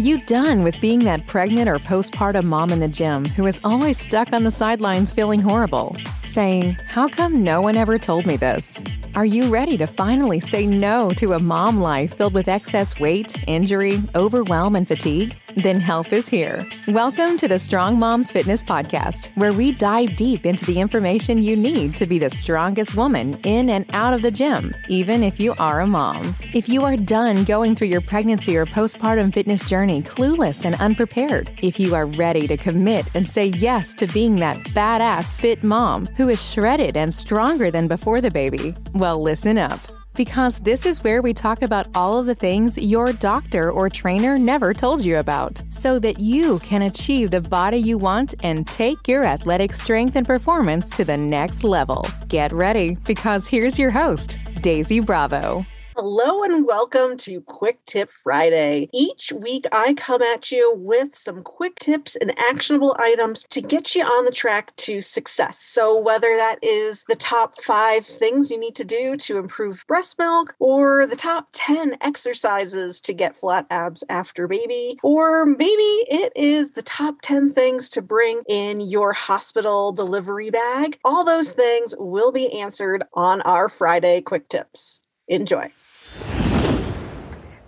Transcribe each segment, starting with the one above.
Are you done with being that pregnant or postpartum mom in the gym who is always stuck on the sidelines feeling horrible? Saying, How come no one ever told me this? Are you ready to finally say no to a mom life filled with excess weight, injury, overwhelm, and fatigue? Then help is here. Welcome to the Strong Moms Fitness Podcast, where we dive deep into the information you need to be the strongest woman in and out of the gym, even if you are a mom. If you are done going through your pregnancy or postpartum fitness journey clueless and unprepared, if you are ready to commit and say yes to being that badass fit mom who is shredded and stronger than before the baby, well, listen up because this is where we talk about all of the things your doctor or trainer never told you about so that you can achieve the body you want and take your athletic strength and performance to the next level. Get ready because here's your host, Daisy Bravo. Hello and welcome to Quick Tip Friday. Each week, I come at you with some quick tips and actionable items to get you on the track to success. So, whether that is the top five things you need to do to improve breast milk, or the top 10 exercises to get flat abs after baby, or maybe it is the top 10 things to bring in your hospital delivery bag, all those things will be answered on our Friday Quick Tips. Enjoy.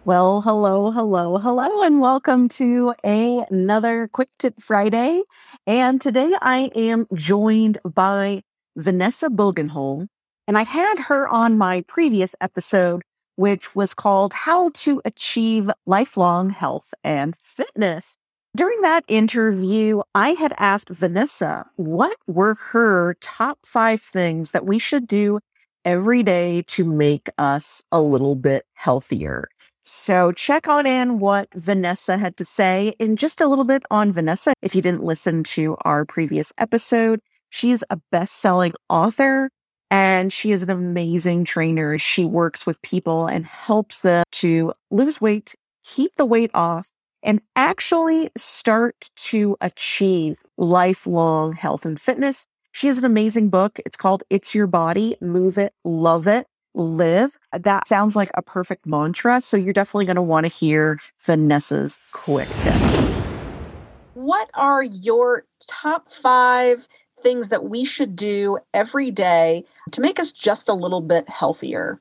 Well, hello, hello, hello, and welcome to a, another Quick Tip Friday. And today I am joined by Vanessa Bogenholm, and I had her on my previous episode, which was called How to Achieve Lifelong Health and Fitness. During that interview, I had asked Vanessa what were her top five things that we should do every day to make us a little bit healthier. So check on in what Vanessa had to say in just a little bit on Vanessa. If you didn't listen to our previous episode, she's a best-selling author and she is an amazing trainer. She works with people and helps them to lose weight, keep the weight off, and actually start to achieve lifelong health and fitness. She has an amazing book. It's called It's Your Body, Move It, Love It live. That sounds like a perfect mantra. So you're definitely going to want to hear Vanessa's quick tip. What are your top five things that we should do every day to make us just a little bit healthier?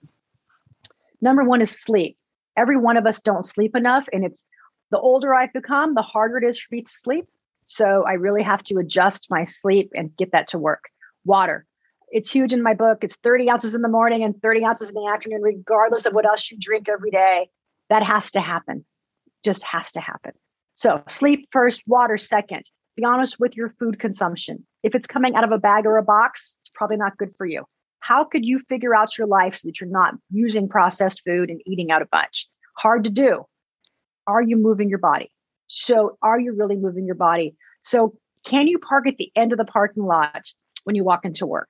Number one is sleep. Every one of us don't sleep enough. And it's the older I've become, the harder it is for me to sleep. So I really have to adjust my sleep and get that to work. Water it's huge in my book. It's 30 ounces in the morning and 30 ounces in the afternoon, regardless of what else you drink every day. That has to happen. Just has to happen. So sleep first, water second. Be honest with your food consumption. If it's coming out of a bag or a box, it's probably not good for you. How could you figure out your life so that you're not using processed food and eating out a bunch? Hard to do. Are you moving your body? So, are you really moving your body? So, can you park at the end of the parking lot when you walk into work?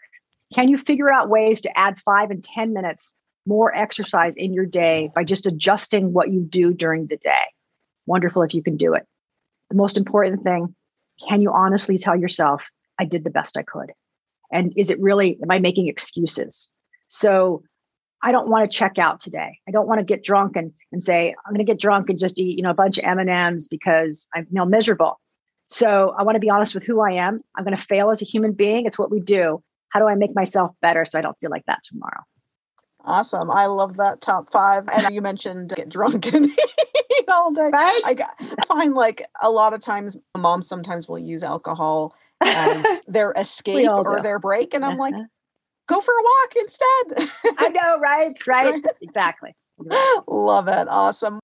Can you figure out ways to add five and 10 minutes more exercise in your day by just adjusting what you do during the day? Wonderful if you can do it. The most important thing can you honestly tell yourself, I did the best I could? And is it really, am I making excuses? So I don't want to check out today. I don't want to get drunk and, and say, I'm going to get drunk and just eat, you know, a bunch of M&Ms because I'm you know, miserable. So I want to be honest with who I am. I'm going to fail as a human being. It's what we do how do I make myself better so I don't feel like that tomorrow? Awesome. I love that top five. And you mentioned get drunk and eat all day. Right. I, I find like a lot of times moms sometimes will use alcohol as their escape or do. their break. And I'm like, uh-huh. Go for a walk instead. I know, right? Right. exactly. exactly. Love it. Awesome.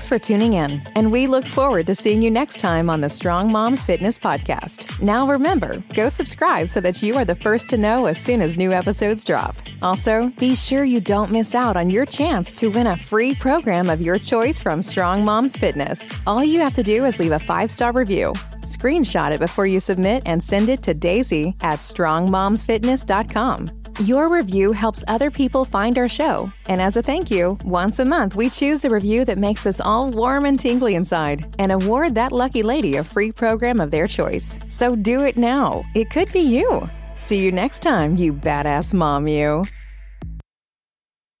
Thanks for tuning in, and we look forward to seeing you next time on the Strong Moms Fitness Podcast. Now remember, go subscribe so that you are the first to know as soon as new episodes drop. Also, be sure you don't miss out on your chance to win a free program of your choice from Strong Moms Fitness. All you have to do is leave a five star review. Screenshot it before you submit and send it to Daisy at strongmomsfitness.com. Your review helps other people find our show. And as a thank you, once a month we choose the review that makes us all warm and tingly inside and award that lucky lady a free program of their choice. So do it now. It could be you. See you next time, you badass mom, you.